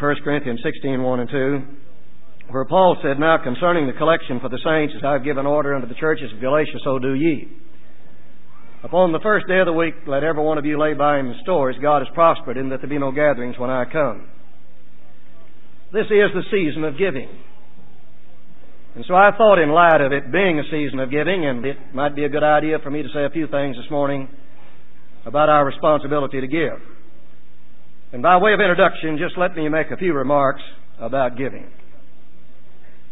1 Corinthians 16, 1 and 2, where Paul said, Now concerning the collection for the saints, as I have given order unto the churches of Galatia, so do ye. Upon the first day of the week, let every one of you lay by in the stores, God has prospered, in that there be no gatherings when I come. This is the season of giving. And so I thought, in light of it being a season of giving, and it might be a good idea for me to say a few things this morning about our responsibility to give. And by way of introduction, just let me make a few remarks about giving.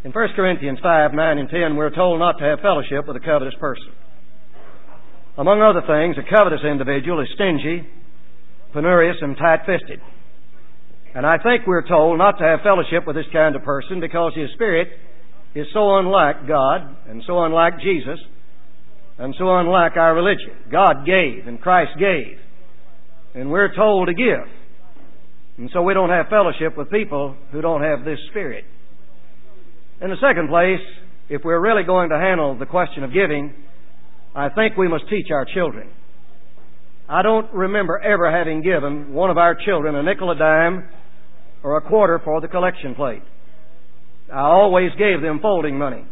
In 1 Corinthians 5, 9, and 10, we're told not to have fellowship with a covetous person. Among other things, a covetous individual is stingy, penurious, and tight fisted. And I think we're told not to have fellowship with this kind of person because his spirit is so unlike God and so unlike Jesus and so unlike our religion. God gave and Christ gave. And we're told to give. And so we don't have fellowship with people who don't have this spirit. In the second place, if we're really going to handle the question of giving, I think we must teach our children. I don't remember ever having given one of our children a nickel a dime or a quarter for the collection plate. I always gave them folding money.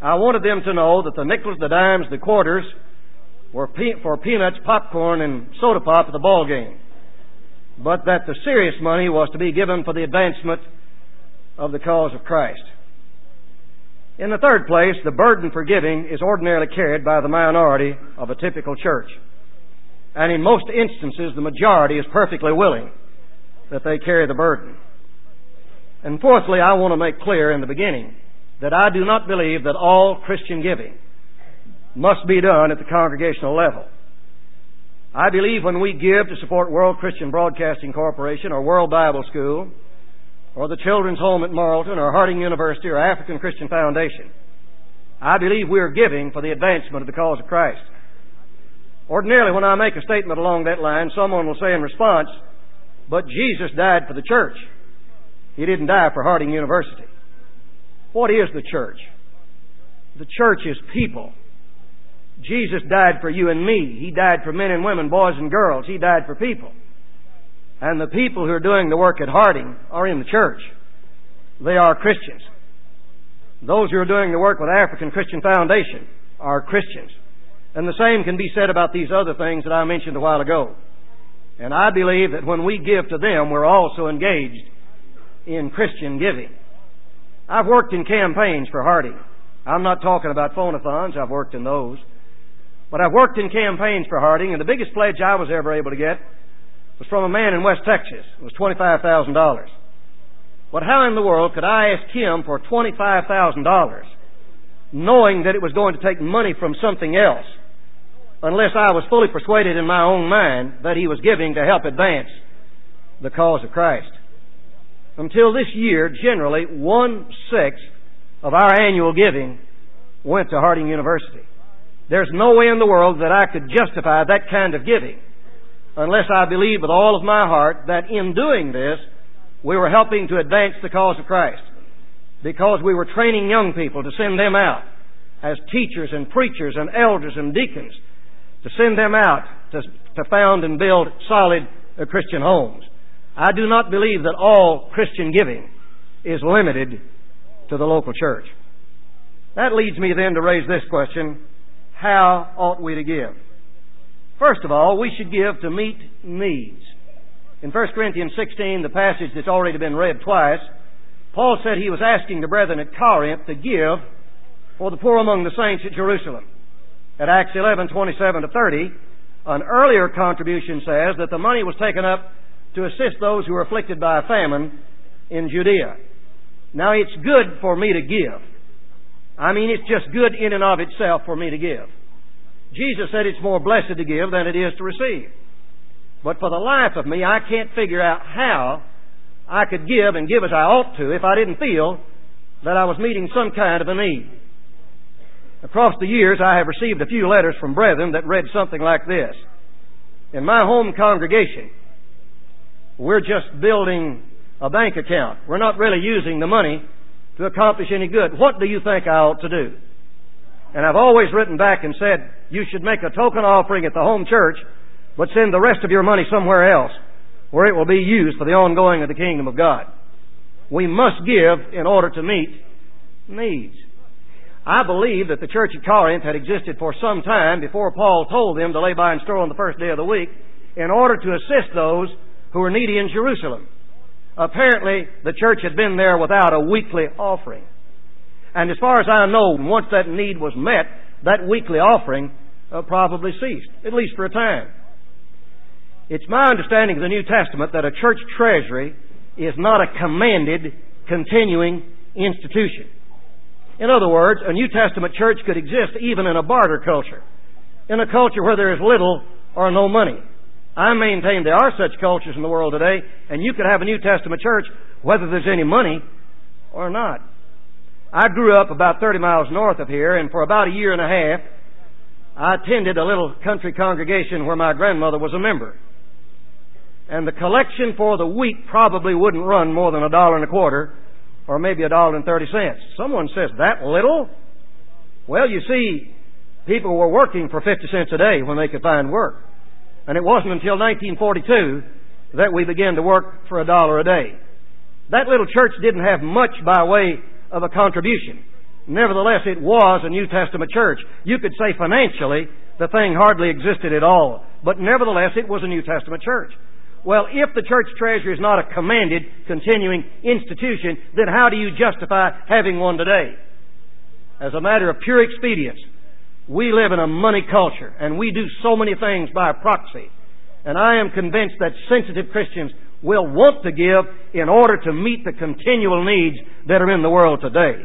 I wanted them to know that the nickels, the dimes, the quarters were for peanuts, popcorn, and soda pop at the ball game. But that the serious money was to be given for the advancement of the cause of Christ. In the third place, the burden for giving is ordinarily carried by the minority of a typical church. And in most instances, the majority is perfectly willing that they carry the burden. And fourthly, I want to make clear in the beginning that I do not believe that all Christian giving must be done at the congregational level. I believe when we give to support World Christian Broadcasting Corporation or World Bible School or the Children's Home at Morrilton or Harding University or African Christian Foundation, I believe we are giving for the advancement of the cause of Christ. Ordinarily, when I make a statement along that line, someone will say in response, but Jesus died for the church. He didn't die for Harding University. What is the church? The church is people. Jesus died for you and me. He died for men and women, boys and girls. He died for people. And the people who are doing the work at Harding are in the church. They are Christians. Those who are doing the work with African Christian Foundation are Christians. And the same can be said about these other things that I mentioned a while ago. And I believe that when we give to them, we're also engaged in Christian giving. I've worked in campaigns for Harding. I'm not talking about phonathons, I've worked in those. But I've worked in campaigns for Harding, and the biggest pledge I was ever able to get was from a man in West Texas. It was $25,000. But how in the world could I ask him for $25,000 knowing that it was going to take money from something else unless I was fully persuaded in my own mind that he was giving to help advance the cause of Christ? until this year, generally one sixth of our annual giving went to Harding University. There's no way in the world that I could justify that kind of giving unless I believe with all of my heart that in doing this, we were helping to advance the cause of Christ. Because we were training young people to send them out as teachers and preachers and elders and deacons, to send them out to, to found and build solid uh, Christian homes. I do not believe that all Christian giving is limited to the local church. That leads me then to raise this question how ought we to give? First of all, we should give to meet needs. In 1 Corinthians 16, the passage that's already been read twice, Paul said he was asking the brethren at Corinth to give for the poor among the saints at Jerusalem. At Acts 11, 27 to 30, an earlier contribution says that the money was taken up to assist those who were afflicted by a famine in Judea. Now, it's good for me to give. I mean, it's just good in and of itself for me to give. Jesus said it's more blessed to give than it is to receive. But for the life of me, I can't figure out how I could give and give as I ought to if I didn't feel that I was meeting some kind of a need. Across the years, I have received a few letters from brethren that read something like this. In my home congregation, we're just building a bank account. We're not really using the money to accomplish any good. What do you think I ought to do? And I've always written back and said, you should make a token offering at the home church, but send the rest of your money somewhere else where it will be used for the ongoing of the kingdom of God. We must give in order to meet needs. I believe that the church at Corinth had existed for some time before Paul told them to lay by and store on the first day of the week in order to assist those who were needy in Jerusalem. Apparently, the church had been there without a weekly offering. And as far as I know, once that need was met, that weekly offering uh, probably ceased, at least for a time. It's my understanding of the New Testament that a church treasury is not a commanded, continuing institution. In other words, a New Testament church could exist even in a barter culture, in a culture where there is little or no money. I maintain there are such cultures in the world today, and you could have a New Testament church whether there's any money or not. I grew up about 30 miles north of here, and for about a year and a half, I attended a little country congregation where my grandmother was a member. And the collection for the week probably wouldn't run more than a dollar and a quarter, or maybe a dollar and thirty cents. Someone says, that little? Well, you see, people were working for 50 cents a day when they could find work. And it wasn't until 1942 that we began to work for a dollar a day. That little church didn't have much by way of a contribution. Nevertheless, it was a New Testament church. You could say financially, the thing hardly existed at all. But nevertheless, it was a New Testament church. Well, if the church treasury is not a commanded, continuing institution, then how do you justify having one today? As a matter of pure expedience, we live in a money culture, and we do so many things by proxy. And I am convinced that sensitive Christians will want to give in order to meet the continual needs that are in the world today.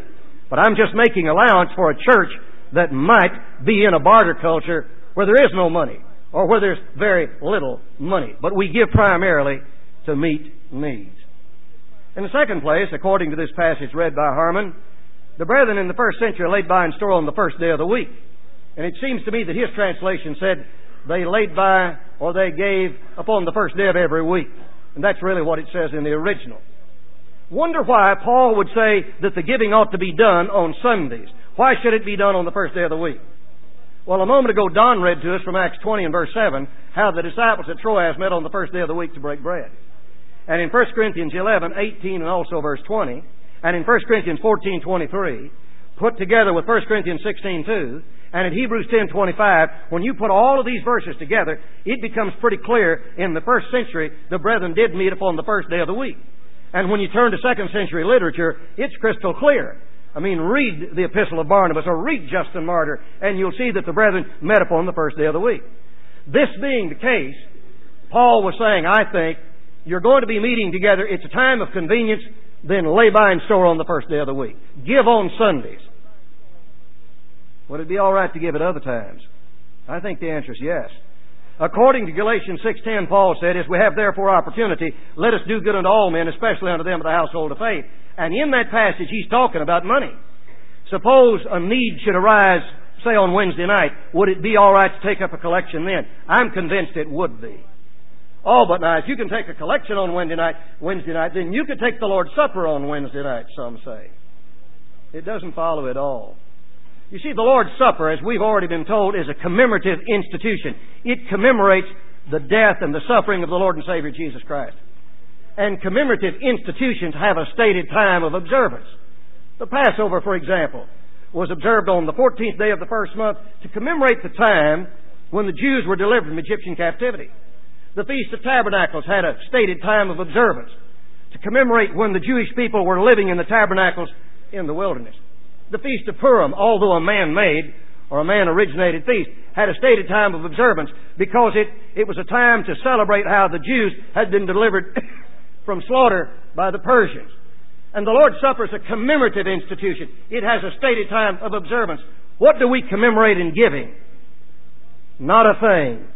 But I'm just making allowance for a church that might be in a barter culture where there is no money or where there's very little money. But we give primarily to meet needs. In the second place, according to this passage read by Harmon, the brethren in the first century laid by and store on the first day of the week. And it seems to me that his translation said they laid by or they gave upon the first day of every week. And that's really what it says in the original. Wonder why Paul would say that the giving ought to be done on Sundays. Why should it be done on the first day of the week? Well, a moment ago, Don read to us from Acts 20 and verse 7 how the disciples at Troas met on the first day of the week to break bread. And in 1 Corinthians 11, 18, and also verse 20, and in 1 Corinthians 14, 23, put together with 1 Corinthians 16, 2, and in Hebrews 10:25, when you put all of these verses together, it becomes pretty clear in the first century the brethren did meet upon the first day of the week. And when you turn to second century literature, it's crystal clear. I mean, read the Epistle of Barnabas or read Justin Martyr, and you'll see that the brethren met upon the first day of the week. This being the case, Paul was saying, I think, you're going to be meeting together. It's a time of convenience. Then lay by and store on the first day of the week. Give on Sundays. Would it be all right to give at other times? I think the answer is yes. According to Galatians 6.10, Paul said, As we have therefore opportunity, let us do good unto all men, especially unto them of the household of faith. And in that passage, he's talking about money. Suppose a need should arise, say on Wednesday night, would it be all right to take up a collection then? I'm convinced it would be. Oh, but now, if you can take a collection on Wednesday night, Wednesday night, then you could take the Lord's Supper on Wednesday night, some say. It doesn't follow at all. You see, the Lord's Supper, as we've already been told, is a commemorative institution. It commemorates the death and the suffering of the Lord and Savior Jesus Christ. And commemorative institutions have a stated time of observance. The Passover, for example, was observed on the 14th day of the first month to commemorate the time when the Jews were delivered from Egyptian captivity. The Feast of Tabernacles had a stated time of observance to commemorate when the Jewish people were living in the tabernacles in the wilderness. The Feast of Purim, although a man-made or a man-originated feast, had a stated time of observance because it, it was a time to celebrate how the Jews had been delivered from slaughter by the Persians. And the Lord's Supper is a commemorative institution. It has a stated time of observance. What do we commemorate in giving? Not a thing.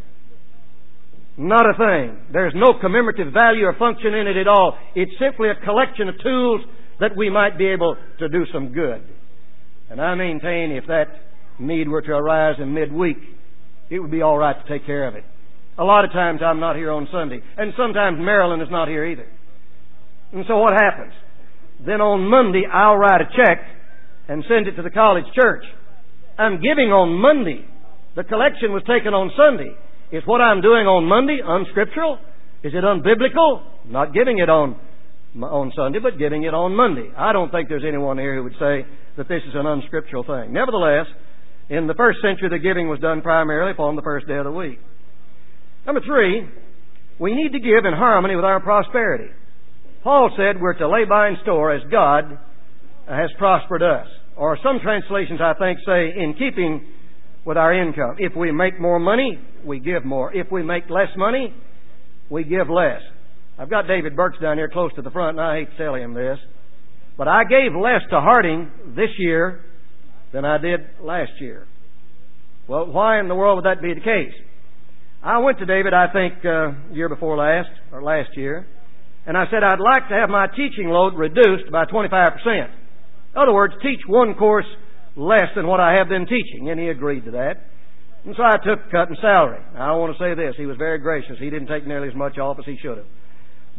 Not a thing. There's no commemorative value or function in it at all. It's simply a collection of tools that we might be able to do some good. And I maintain if that need were to arise in midweek, it would be all right to take care of it. A lot of times I'm not here on Sunday, and sometimes Marilyn is not here either. And so what happens? Then on Monday I'll write a check and send it to the college church. I'm giving on Monday. The collection was taken on Sunday. Is what I'm doing on Monday unscriptural? Is it unbiblical? Not giving it on on Sunday, but giving it on Monday. I don't think there's anyone here who would say that this is an unscriptural thing. Nevertheless, in the first century, the giving was done primarily upon the first day of the week. Number three, we need to give in harmony with our prosperity. Paul said we're to lay by in store as God has prospered us. Or some translations, I think, say in keeping with our income. If we make more money, we give more. If we make less money, we give less. I've got David Burks down here close to the front, and I hate to tell him this, but I gave less to Harding this year than I did last year. Well, why in the world would that be the case? I went to David, I think, uh, year before last, or last year, and I said I'd like to have my teaching load reduced by 25%. In other words, teach one course less than what I have been teaching, and he agreed to that. And so I took a cut in salary. Now, I want to say this. He was very gracious. He didn't take nearly as much off as he should have.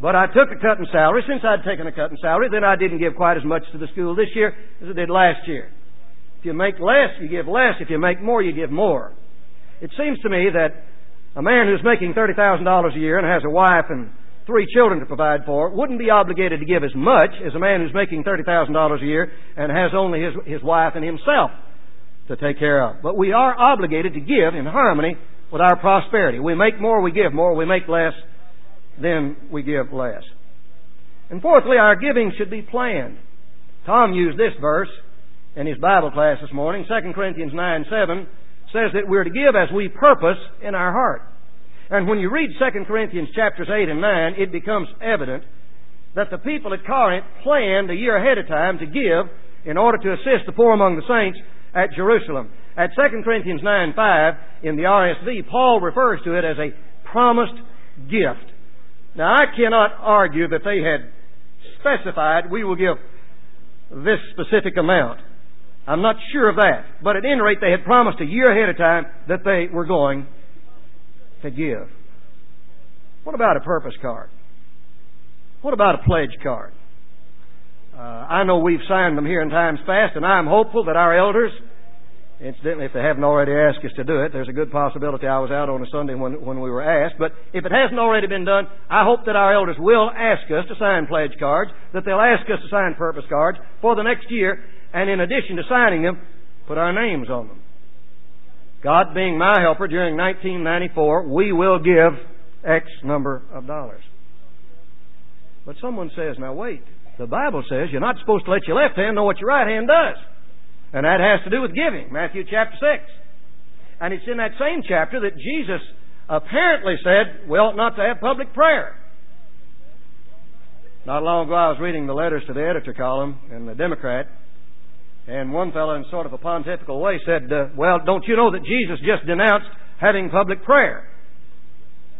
But I took a cut in salary. Since I'd taken a cut in salary, then I didn't give quite as much to the school this year as I did last year. If you make less, you give less. If you make more, you give more. It seems to me that a man who's making $30,000 a year and has a wife and three children to provide for wouldn't be obligated to give as much as a man who's making $30,000 a year and has only his, his wife and himself to take care of. But we are obligated to give in harmony with our prosperity. We make more, we give more. We make less, then we give less. And fourthly, our giving should be planned. Tom used this verse in his Bible class this morning. 2 Corinthians 9 7 says that we're to give as we purpose in our heart. And when you read 2 Corinthians chapters 8 and 9, it becomes evident that the people at Corinth planned a year ahead of time to give in order to assist the poor among the saints at Jerusalem. At 2 Corinthians 9 5 in the RSV, Paul refers to it as a promised gift. Now, I cannot argue that they had specified we will give this specific amount. I'm not sure of that. But at any rate, they had promised a year ahead of time that they were going to give. What about a purpose card? What about a pledge card? Uh, I know we've signed them here in times past, and I'm hopeful that our elders, incidentally, if they haven't already asked us to do it, there's a good possibility I was out on a Sunday when, when we were asked, but if it hasn't already been done, I hope that our elders will ask us to sign pledge cards, that they'll ask us to sign purpose cards for the next year, and in addition to signing them, put our names on them. God being my helper during 1994, we will give X number of dollars. But someone says, now wait, the Bible says you're not supposed to let your left hand know what your right hand does. And that has to do with giving, Matthew chapter 6. And it's in that same chapter that Jesus apparently said we ought not to have public prayer. Not long ago I was reading the letters to the editor column in the Democrat, and one fellow, in sort of a pontifical way, said, uh, Well, don't you know that Jesus just denounced having public prayer?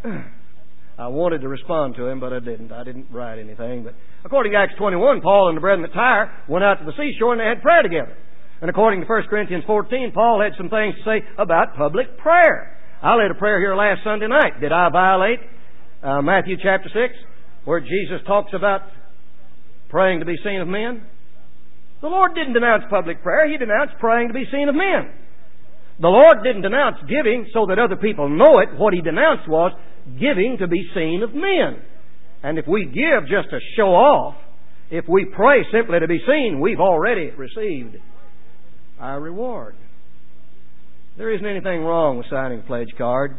I wanted to respond to him, but I didn't. I didn't write anything. But according to Acts 21, Paul and the brethren at Tyre went out to the seashore and they had prayer together. And according to 1 Corinthians 14, Paul had some things to say about public prayer. I led a prayer here last Sunday night. Did I violate uh, Matthew chapter 6, where Jesus talks about praying to be seen of men? The Lord didn't denounce public prayer. He denounced praying to be seen of men. The Lord didn't denounce giving so that other people know it. What He denounced was giving to be seen of men. And if we give just to show off, if we pray simply to be seen, we've already received our reward. There isn't anything wrong with signing a pledge card.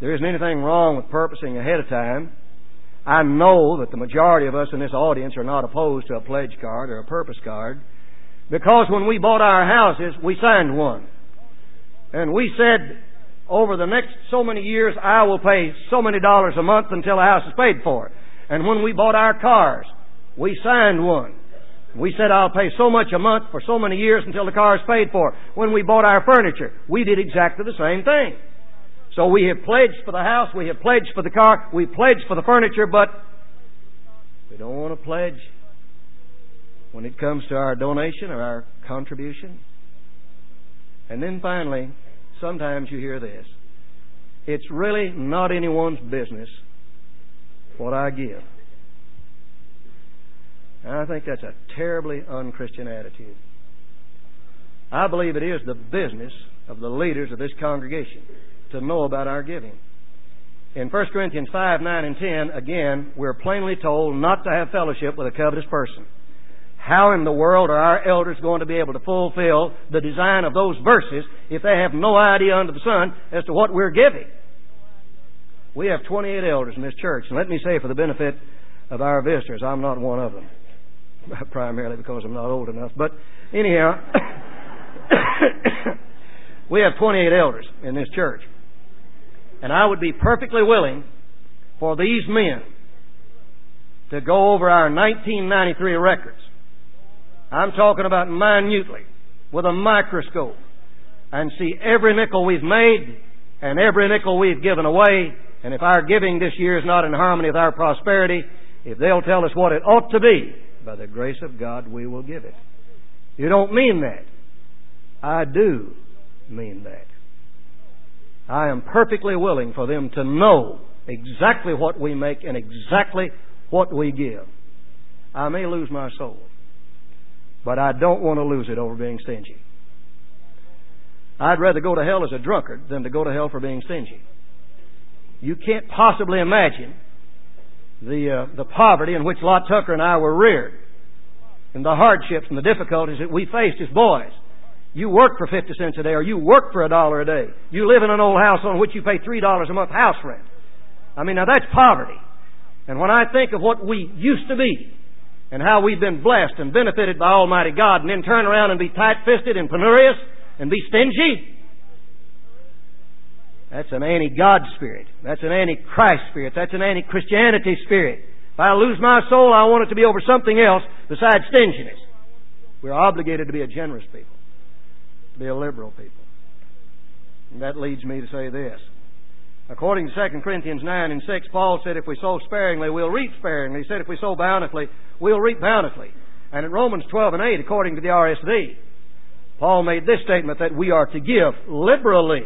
There isn't anything wrong with purposing ahead of time. I know that the majority of us in this audience are not opposed to a pledge card or a purpose card because when we bought our houses, we signed one. And we said, over the next so many years, I will pay so many dollars a month until the house is paid for. And when we bought our cars, we signed one. We said, I'll pay so much a month for so many years until the car is paid for. When we bought our furniture, we did exactly the same thing. So we have pledged for the house, we have pledged for the car, we pledged for the furniture, but we don't want to pledge when it comes to our donation or our contribution. And then finally, sometimes you hear this. It's really not anyone's business what I give. And I think that's a terribly unchristian attitude. I believe it is the business of the leaders of this congregation to know about our giving. In 1 Corinthians 5, 9, and 10, again, we're plainly told not to have fellowship with a covetous person. How in the world are our elders going to be able to fulfill the design of those verses if they have no idea under the sun as to what we're giving? We have 28 elders in this church, and let me say for the benefit of our visitors, I'm not one of them, primarily because I'm not old enough. But anyhow, we have 28 elders in this church. And I would be perfectly willing for these men to go over our 1993 records. I'm talking about minutely, with a microscope, and see every nickel we've made and every nickel we've given away. And if our giving this year is not in harmony with our prosperity, if they'll tell us what it ought to be, by the grace of God, we will give it. You don't mean that. I do mean that. I am perfectly willing for them to know exactly what we make and exactly what we give. I may lose my soul, but I don't want to lose it over being stingy. I'd rather go to hell as a drunkard than to go to hell for being stingy. You can't possibly imagine the uh, the poverty in which Lot Tucker and I were reared, and the hardships and the difficulties that we faced as boys. You work for 50 cents a day or you work for a dollar a day. You live in an old house on which you pay $3 a month house rent. I mean, now that's poverty. And when I think of what we used to be and how we've been blessed and benefited by Almighty God and then turn around and be tight-fisted and penurious and be stingy, that's an anti-God spirit. That's an anti-Christ spirit. That's an anti-Christianity spirit. If I lose my soul, I want it to be over something else besides stinginess. We're obligated to be a generous people to be a liberal people. And that leads me to say this. According to 2 Corinthians 9 and 6, Paul said if we sow sparingly, we'll reap sparingly. He said if we sow bountifully, we'll reap bountifully. And in Romans 12 and 8, according to the RSV, Paul made this statement that we are to give liberally.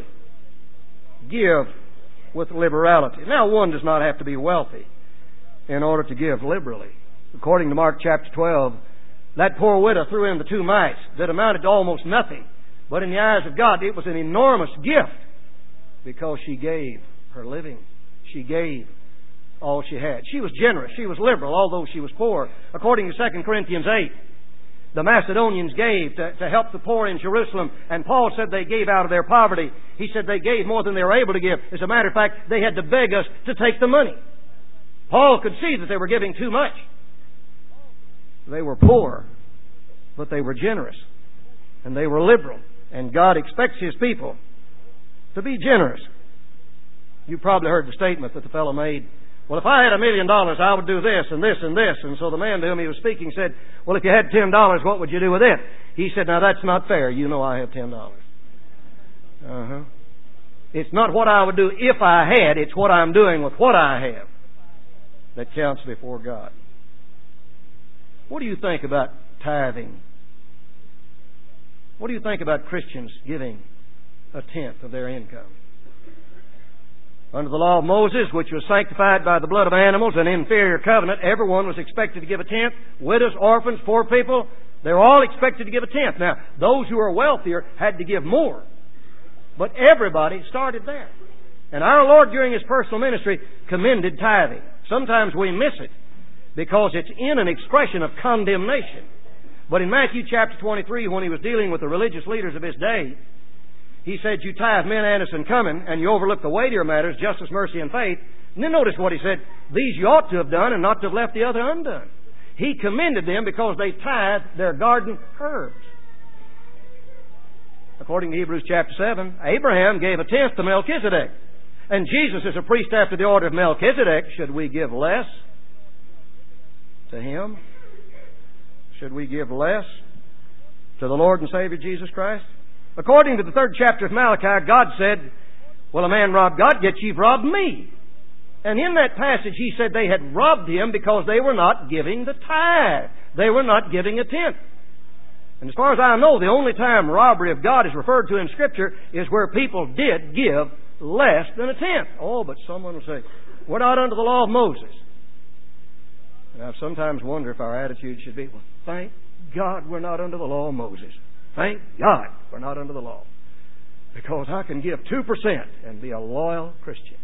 Give with liberality. Now, one does not have to be wealthy in order to give liberally. According to Mark chapter 12, that poor widow threw in the two mites that amounted to almost nothing. But in the eyes of God, it was an enormous gift because she gave her living. She gave all she had. She was generous. She was liberal, although she was poor. According to 2 Corinthians 8, the Macedonians gave to, to help the poor in Jerusalem, and Paul said they gave out of their poverty. He said they gave more than they were able to give. As a matter of fact, they had to beg us to take the money. Paul could see that they were giving too much. They were poor, but they were generous, and they were liberal. And God expects His people to be generous. You probably heard the statement that the fellow made. Well, if I had a million dollars, I would do this and this and this. And so the man to whom he was speaking said, Well, if you had ten dollars, what would you do with it? He said, Now that's not fair. You know I have ten dollars. Uh huh. It's not what I would do if I had, it's what I'm doing with what I have that counts before God. What do you think about tithing what do you think about Christians giving a tenth of their income? Under the law of Moses, which was sanctified by the blood of animals, an inferior covenant, everyone was expected to give a tenth. Widows, orphans, poor people, they were all expected to give a tenth. Now, those who were wealthier had to give more. But everybody started there. And our Lord, during His personal ministry, commended tithing. Sometimes we miss it because it's in an expression of condemnation. But in Matthew chapter 23, when he was dealing with the religious leaders of his day, he said, You tithe mint, anise, and Cummin, and you overlook the weightier matters, justice, mercy, and faith. And then notice what he said. These you ought to have done and not to have left the other undone. He commended them because they tithed their garden herbs. According to Hebrews chapter 7, Abraham gave a tenth to Melchizedek. And Jesus is a priest after the order of Melchizedek. Should we give less to him? Should we give less to the Lord and Savior Jesus Christ? According to the third chapter of Malachi, God said, Well, a man robbed God, yet you've robbed me. And in that passage, he said they had robbed him because they were not giving the tithe. They were not giving a tenth. And as far as I know, the only time robbery of God is referred to in Scripture is where people did give less than a tenth. Oh, but someone will say, we're not under the law of Moses. And I've sometimes wonder if our attitude should be, well, thank God we're not under the law of Moses. Thank God we're not under the law. Because I can give 2% and be a loyal Christian.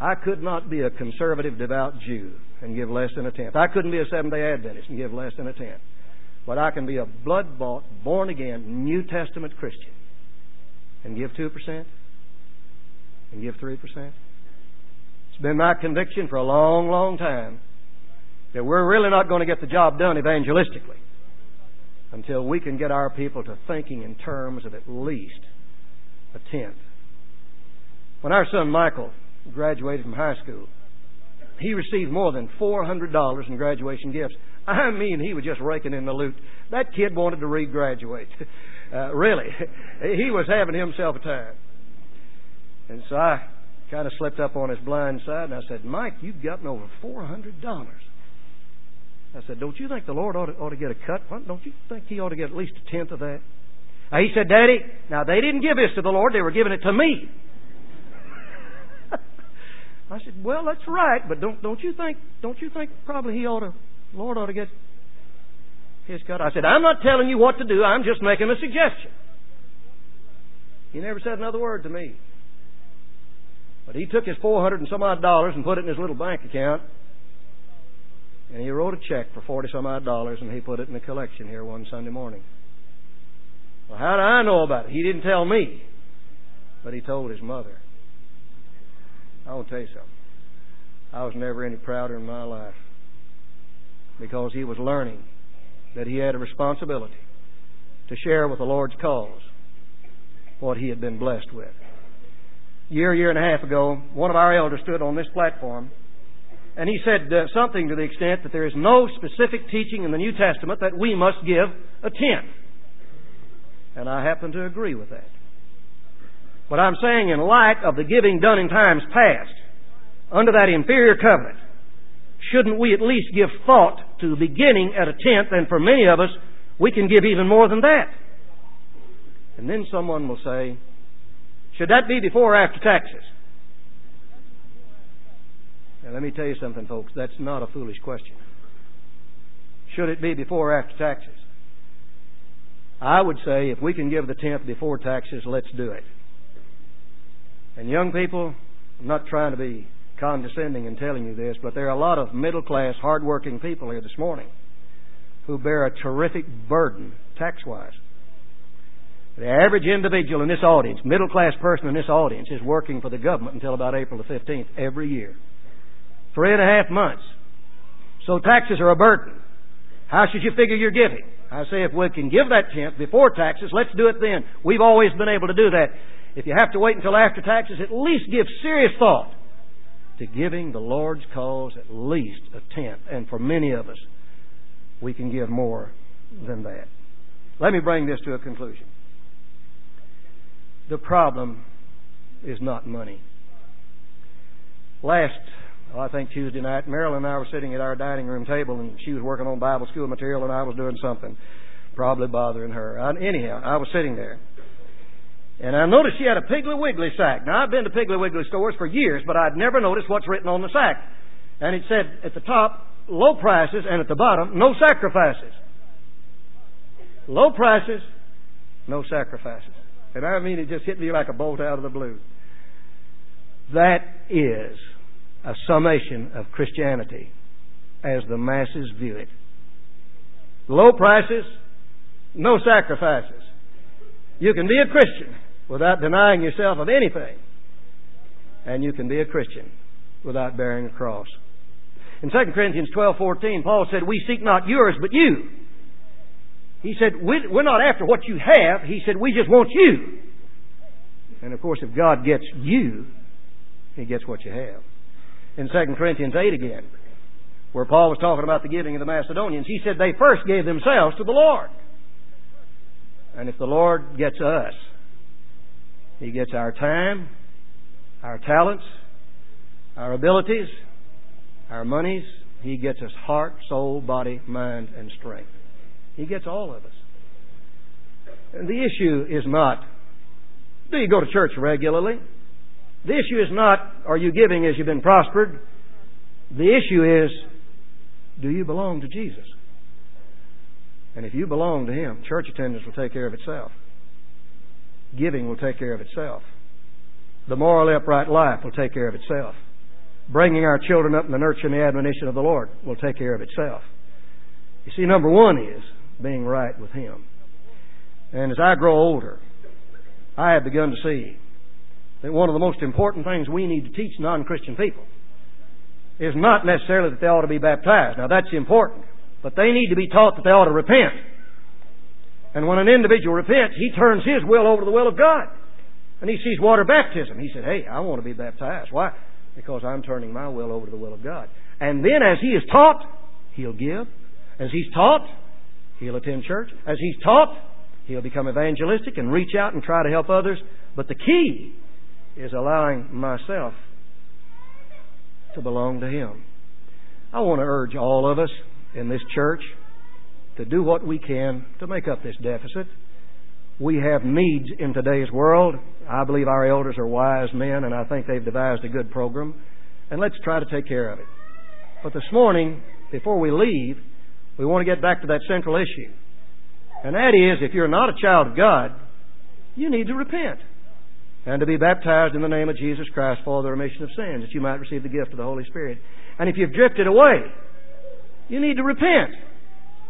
I could not be a conservative, devout Jew and give less than a tenth. I couldn't be a Seventh day Adventist and give less than a tenth. But I can be a blood bought, born again, New Testament Christian and give 2% and give 3%. It's been my conviction for a long, long time that we're really not going to get the job done evangelistically until we can get our people to thinking in terms of at least a tenth. When our son Michael graduated from high school, he received more than $400 in graduation gifts. I mean, he was just raking in the loot. That kid wanted to regraduate. Uh, really. he was having himself a time. And so I kind of slipped up on his blind side and I said, Mike, you've gotten over $400. I said, don't you think the Lord ought to, ought to get a cut? Don't you think he ought to get at least a tenth of that? Now, he said, Daddy, now they didn't give this to the Lord, they were giving it to me. I said, well, that's right, but don't don't you think don't you think probably he ought to, Lord ought to get his cut? I said, I'm not telling you what to do. I'm just making a suggestion. He never said another word to me. But he took his four hundred and some odd dollars and put it in his little bank account. And he wrote a check for forty some odd dollars and he put it in the collection here one Sunday morning. Well, how do I know about it? He didn't tell me, but he told his mother. I to tell you something. I was never any prouder in my life because he was learning that he had a responsibility to share with the Lord's cause what he had been blessed with. Year, year and a half ago, one of our elders stood on this platform and he said uh, something to the extent that there is no specific teaching in the New Testament that we must give a tenth. And I happen to agree with that. But I'm saying in light of the giving done in times past, under that inferior covenant, shouldn't we at least give thought to beginning at a tenth, and for many of us, we can give even more than that. And then someone will say, should that be before or after taxes? Now let me tell you something, folks, that's not a foolish question. Should it be before or after taxes? I would say if we can give the tenth before taxes, let's do it. And young people, I'm not trying to be condescending in telling you this, but there are a lot of middle class, hard-working people here this morning who bear a terrific burden tax wise. The average individual in this audience, middle class person in this audience, is working for the government until about April the 15th every year. Three and a half months. So taxes are a burden. How should you figure your giving? I say if we can give that tenth before taxes, let's do it then. We've always been able to do that. If you have to wait until after taxes, at least give serious thought to giving the Lord's cause at least a tenth. And for many of us, we can give more than that. Let me bring this to a conclusion. The problem is not money. Last, I think Tuesday night, Marilyn and I were sitting at our dining room table, and she was working on Bible school material, and I was doing something, probably bothering her. I, anyhow, I was sitting there. And I noticed she had a Piggly Wiggly sack. Now, I've been to Piggly Wiggly stores for years, but I'd never noticed what's written on the sack. And it said at the top, low prices, and at the bottom, no sacrifices. Low prices, no sacrifices. And I mean, it just hit me like a bolt out of the blue. That is a summation of Christianity as the masses view it. Low prices, no sacrifices. You can be a Christian without denying yourself of anything. And you can be a Christian without bearing a cross. In 2 Corinthians 12:14, Paul said, "We seek not yours, but you." He said, "We're not after what you have." He said, "We just want you." And of course, if God gets you, He gets what you have. In 2 Corinthians 8 again, where Paul was talking about the giving of the Macedonians, he said they first gave themselves to the Lord. And if the Lord gets us, he gets our time, our talents, our abilities, our monies. He gets us heart, soul, body, mind, and strength. He gets all of us. And the issue is not, do you go to church regularly? The issue is not, are you giving as you've been prospered? The issue is, do you belong to Jesus? And if you belong to Him, church attendance will take care of itself giving will take care of itself. The morally upright life will take care of itself. bringing our children up in the nurture and the admonition of the Lord will take care of itself. You see, number one is being right with Him. And as I grow older, I have begun to see that one of the most important things we need to teach non Christian people is not necessarily that they ought to be baptized. Now, that's important. But they need to be taught that they ought to repent. And when an individual repents, he turns his will over to the will of God. And he sees water baptism. He said, Hey, I want to be baptized. Why? Because I'm turning my will over to the will of God. And then as he is taught, he'll give. As he's taught, he'll attend church. As he's taught, he'll become evangelistic and reach out and try to help others. But the key is allowing myself to belong to him. I want to urge all of us in this church to do what we can to make up this deficit. We have needs in today's world. I believe our elders are wise men, and I think they've devised a good program. And let's try to take care of it. But this morning, before we leave, we want to get back to that central issue. And that is, if you're not a child of God, you need to repent and to be baptized in the name of Jesus Christ for the remission of sins, that you might receive the gift of the Holy Spirit. And if you've drifted away, you need to repent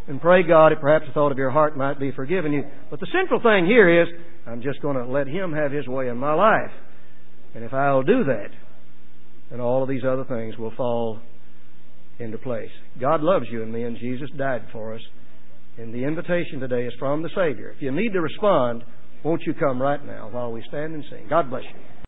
and pray God that perhaps the thought of your heart might be forgiven you. But the central thing here is, I'm just going to let Him have His way in my life. And if I'll do that, then all of these other things will fall into place. God loves you and me, and Jesus died for us. And the invitation today is from the Savior. If you need to respond, won't you come right now while we stand and sing? God bless you.